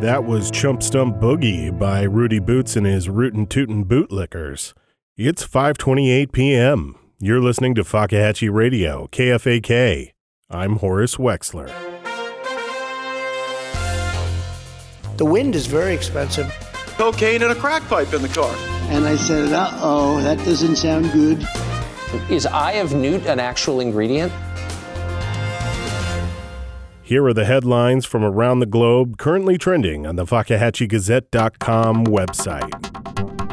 That was Chump Stump Boogie by Rudy Boots and his Rootin' Tootin' Bootlickers. It's 5:28 p.m. You're listening to Fakahatchee Radio, KFAK. I'm Horace Wexler. The wind is very expensive. Cocaine and a crack pipe in the car. And I said, uh oh, that doesn't sound good. Is eye of newt an actual ingredient? Here are the headlines from around the globe currently trending on the FakahatcheeGazette.com website.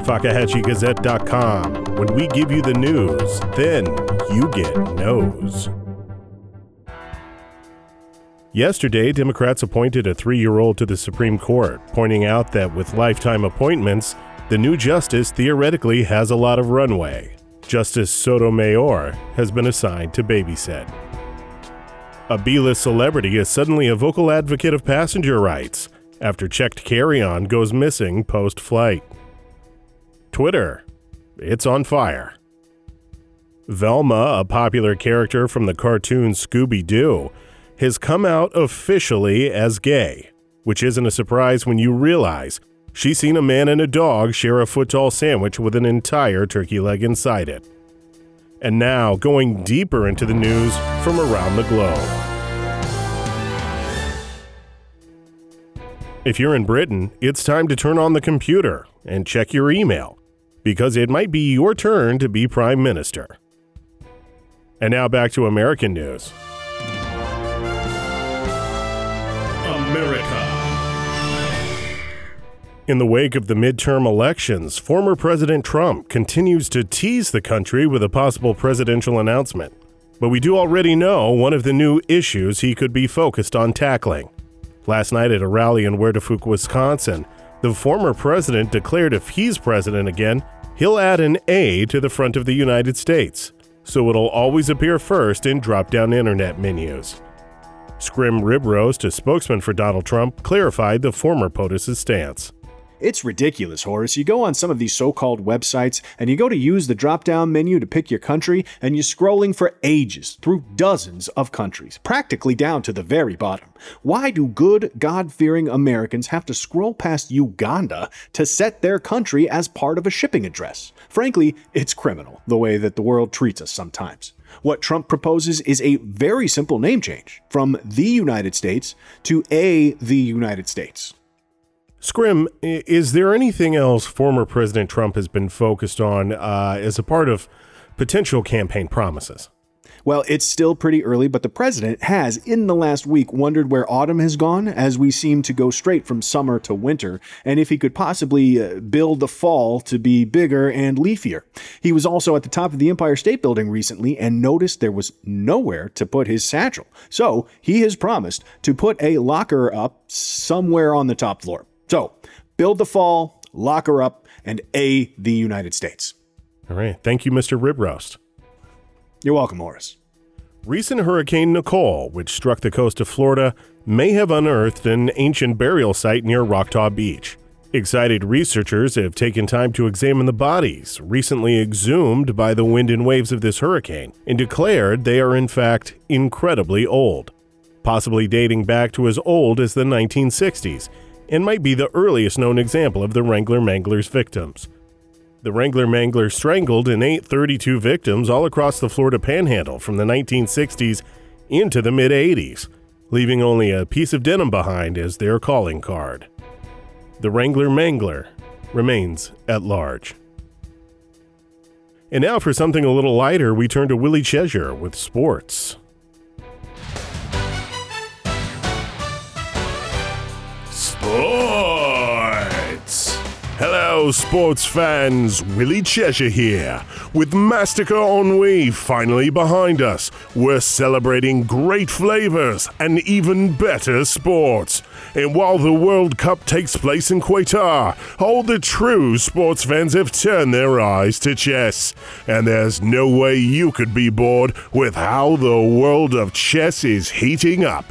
FakahatcheeGazette.com. When we give you the news, then you get knows. Yesterday, Democrats appointed a three year old to the Supreme Court, pointing out that with lifetime appointments, the new justice theoretically has a lot of runway. Justice Sotomayor has been assigned to babysit. A B list celebrity is suddenly a vocal advocate of passenger rights after checked carry on goes missing post flight. Twitter, it's on fire. Velma, a popular character from the cartoon Scooby Doo, has come out officially as gay, which isn't a surprise when you realize she's seen a man and a dog share a foot tall sandwich with an entire turkey leg inside it. And now, going deeper into the news from around the globe. If you're in Britain, it's time to turn on the computer and check your email, because it might be your turn to be Prime Minister. And now back to American news. America. In the wake of the midterm elections, former President Trump continues to tease the country with a possible presidential announcement. But we do already know one of the new issues he could be focused on tackling. Last night at a rally in Werdefuk, Wisconsin, the former president declared if he's president again, he'll add an A to the front of the United States, so it'll always appear first in drop down internet menus. Scrim Ribroast, a spokesman for Donald Trump, clarified the former POTUS's stance. It's ridiculous, Horace. You go on some of these so called websites and you go to use the drop down menu to pick your country, and you're scrolling for ages through dozens of countries, practically down to the very bottom. Why do good, God fearing Americans have to scroll past Uganda to set their country as part of a shipping address? Frankly, it's criminal, the way that the world treats us sometimes. What Trump proposes is a very simple name change from the United States to a the United States. Scrim, is there anything else former President Trump has been focused on uh, as a part of potential campaign promises? Well, it's still pretty early, but the president has, in the last week, wondered where autumn has gone as we seem to go straight from summer to winter, and if he could possibly uh, build the fall to be bigger and leafier. He was also at the top of the Empire State Building recently and noticed there was nowhere to put his satchel. So he has promised to put a locker up somewhere on the top floor. So, build the fall, lock her up, and A, the United States. All right. Thank you, Mr. Ribroast. You're welcome, Morris. Recent Hurricane Nicole, which struck the coast of Florida, may have unearthed an ancient burial site near Roctaw Beach. Excited researchers have taken time to examine the bodies, recently exhumed by the wind and waves of this hurricane, and declared they are in fact incredibly old, possibly dating back to as old as the 1960s and might be the earliest known example of the Wrangler Mangler's victims. The Wrangler Mangler strangled and ate 32 victims all across the Florida panhandle from the 1960s into the mid 80s, leaving only a piece of denim behind as their calling card. The Wrangler Mangler remains at large. And now for something a little lighter, we turn to Willie Cheshire with sports. Sports! Hello, sports fans. Willie Cheshire here. With Massacre Ennui finally behind us, we're celebrating great flavors and even better sports. And while the World Cup takes place in Qatar, all the true sports fans have turned their eyes to chess. And there's no way you could be bored with how the world of chess is heating up.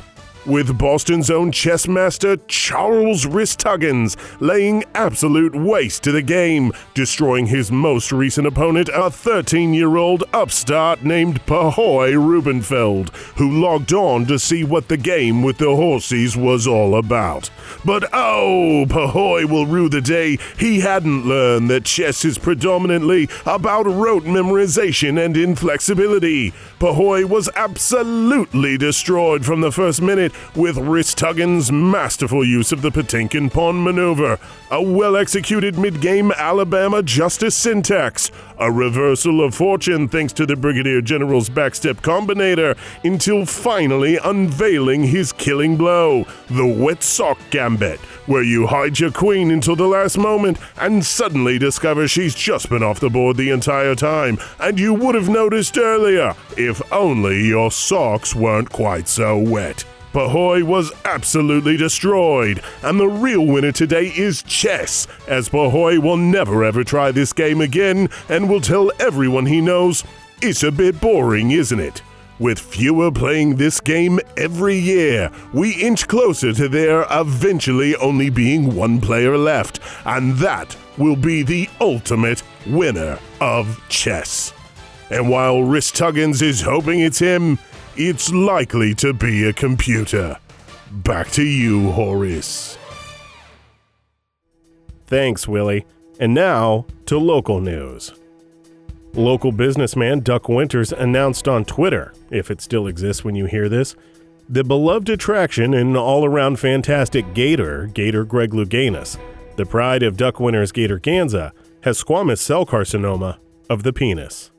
With Boston's own chess master Charles Ristuggins laying absolute waste to the game, destroying his most recent opponent, a 13 year old upstart named Pahoy Rubenfeld, who logged on to see what the game with the horsies was all about. But oh, Pahoy will rue the day he hadn't learned that chess is predominantly about rote memorization and inflexibility. Pahoy was absolutely destroyed from the first minute with Ristuggins' masterful use of the Patinkin pawn maneuver, a well executed mid game Alabama justice syntax, a reversal of fortune thanks to the Brigadier General's backstep combinator, until finally unveiling his killing blow, the wet sock gambit, where you hide your queen until the last moment and suddenly discover she's just been off the board the entire time, and you would have noticed earlier, if only your socks weren't quite so wet. Pahoy was absolutely destroyed, and the real winner today is chess, as Pahoy will never ever try this game again and will tell everyone he knows it's a bit boring, isn't it? With fewer playing this game every year, we inch closer to there eventually only being one player left, and that will be the ultimate winner of chess. And while Ristuggins is hoping it's him, it's likely to be a computer. Back to you, Horace. Thanks, Willie. And now to local news. Local businessman Duck Winters announced on Twitter, if it still exists when you hear this, the beloved attraction and all around fantastic gator, Gator Greg Louganis, the pride of Duck Winters Gator Ganza, has squamous cell carcinoma of the penis.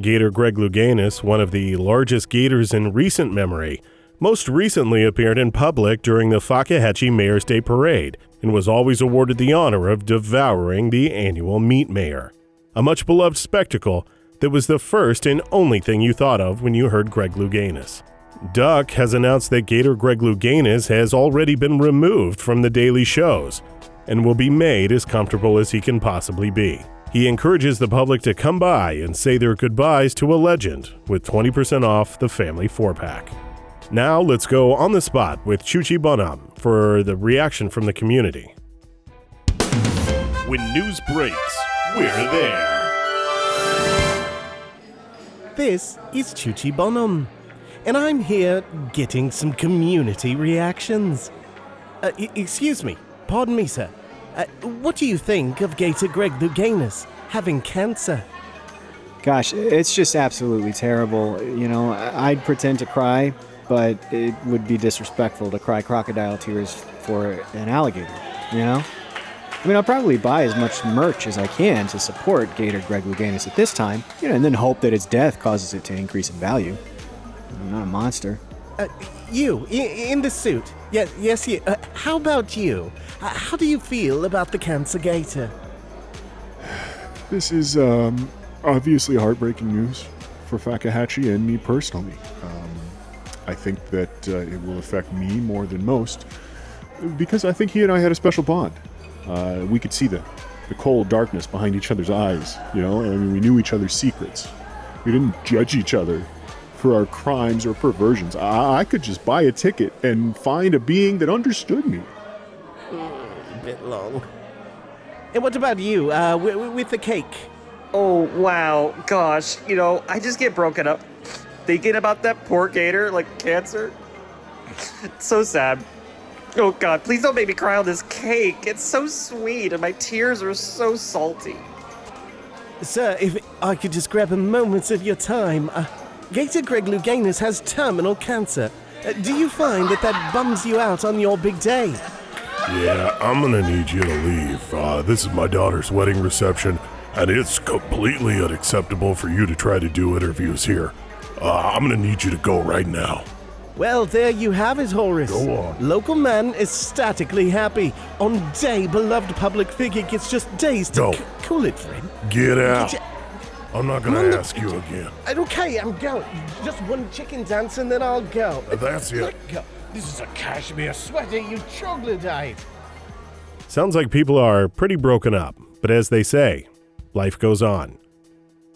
Gator Greg Louganis, one of the largest gators in recent memory, most recently appeared in public during the Fakahatchee Mayor's Day Parade and was always awarded the honor of devouring the annual Meat Mayor, a much beloved spectacle that was the first and only thing you thought of when you heard Greg Louganis. Duck has announced that Gator Greg Louganis has already been removed from the daily shows and will be made as comfortable as he can possibly be. He encourages the public to come by and say their goodbyes to a legend with 20% off the family four pack. Now let's go on the spot with Chuchi Bonham for the reaction from the community. When news breaks, we're there. This is Chuchi Bonham, and I'm here getting some community reactions. Uh, excuse me, pardon me, sir. Uh, what do you think of Gator Greg Louganis having cancer? Gosh, it's just absolutely terrible. You know, I'd pretend to cry, but it would be disrespectful to cry crocodile tears for an alligator, you know? I mean, I'll probably buy as much merch as I can to support Gator Greg Louganis at this time, you know, and then hope that its death causes it to increase in value. I'm not a monster. Uh, you, in the suit. Yes, yes, you. Uh, how about you? Uh, how do you feel about the cancer gator? This is um, obviously heartbreaking news for Fakahatchee and me personally. Um, I think that uh, it will affect me more than most because I think he and I had a special bond. Uh, we could see the, the cold darkness behind each other's eyes, you know? I mean, we knew each other's secrets. We didn't judge each other for our crimes or perversions. I, I could just buy a ticket and find a being that understood me. A bit long. And what about you, uh, w- w- with the cake? Oh, wow. Gosh, you know, I just get broken up thinking about that poor gator, like cancer. It's so sad. Oh, God, please don't make me cry on this cake. It's so sweet, and my tears are so salty. Sir, if I could just grab a moment of your time. Uh, Gator Greg Louganis has terminal cancer. Uh, do you find that that bums you out on your big day? Yeah, I'm gonna need you to leave. Uh, this is my daughter's wedding reception, and it's completely unacceptable for you to try to do interviews here. Uh, I'm gonna need you to go right now. Well, there you have it, Horace. Go on. Local man ecstatically happy. On day, beloved public figure gets just days to Go. c- cool it for him. Get out. Get I'm not gonna Mom, ask you again. Okay, I'm going. Just one chicken dance and then I'll go. That's it. Go. This is a cashmere sweater, you troglodyte. Sounds like people are pretty broken up, but as they say, life goes on.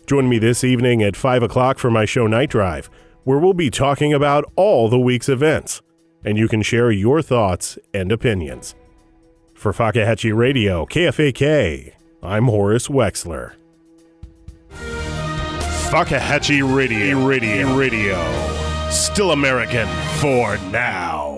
Join me this evening at 5 o'clock for my show Night Drive, where we'll be talking about all the week's events, and you can share your thoughts and opinions. For Fakahatchee Radio, KFAK, I'm Horace Wexler. Fakahatchee Radio, Radio, Radio. Still American for now.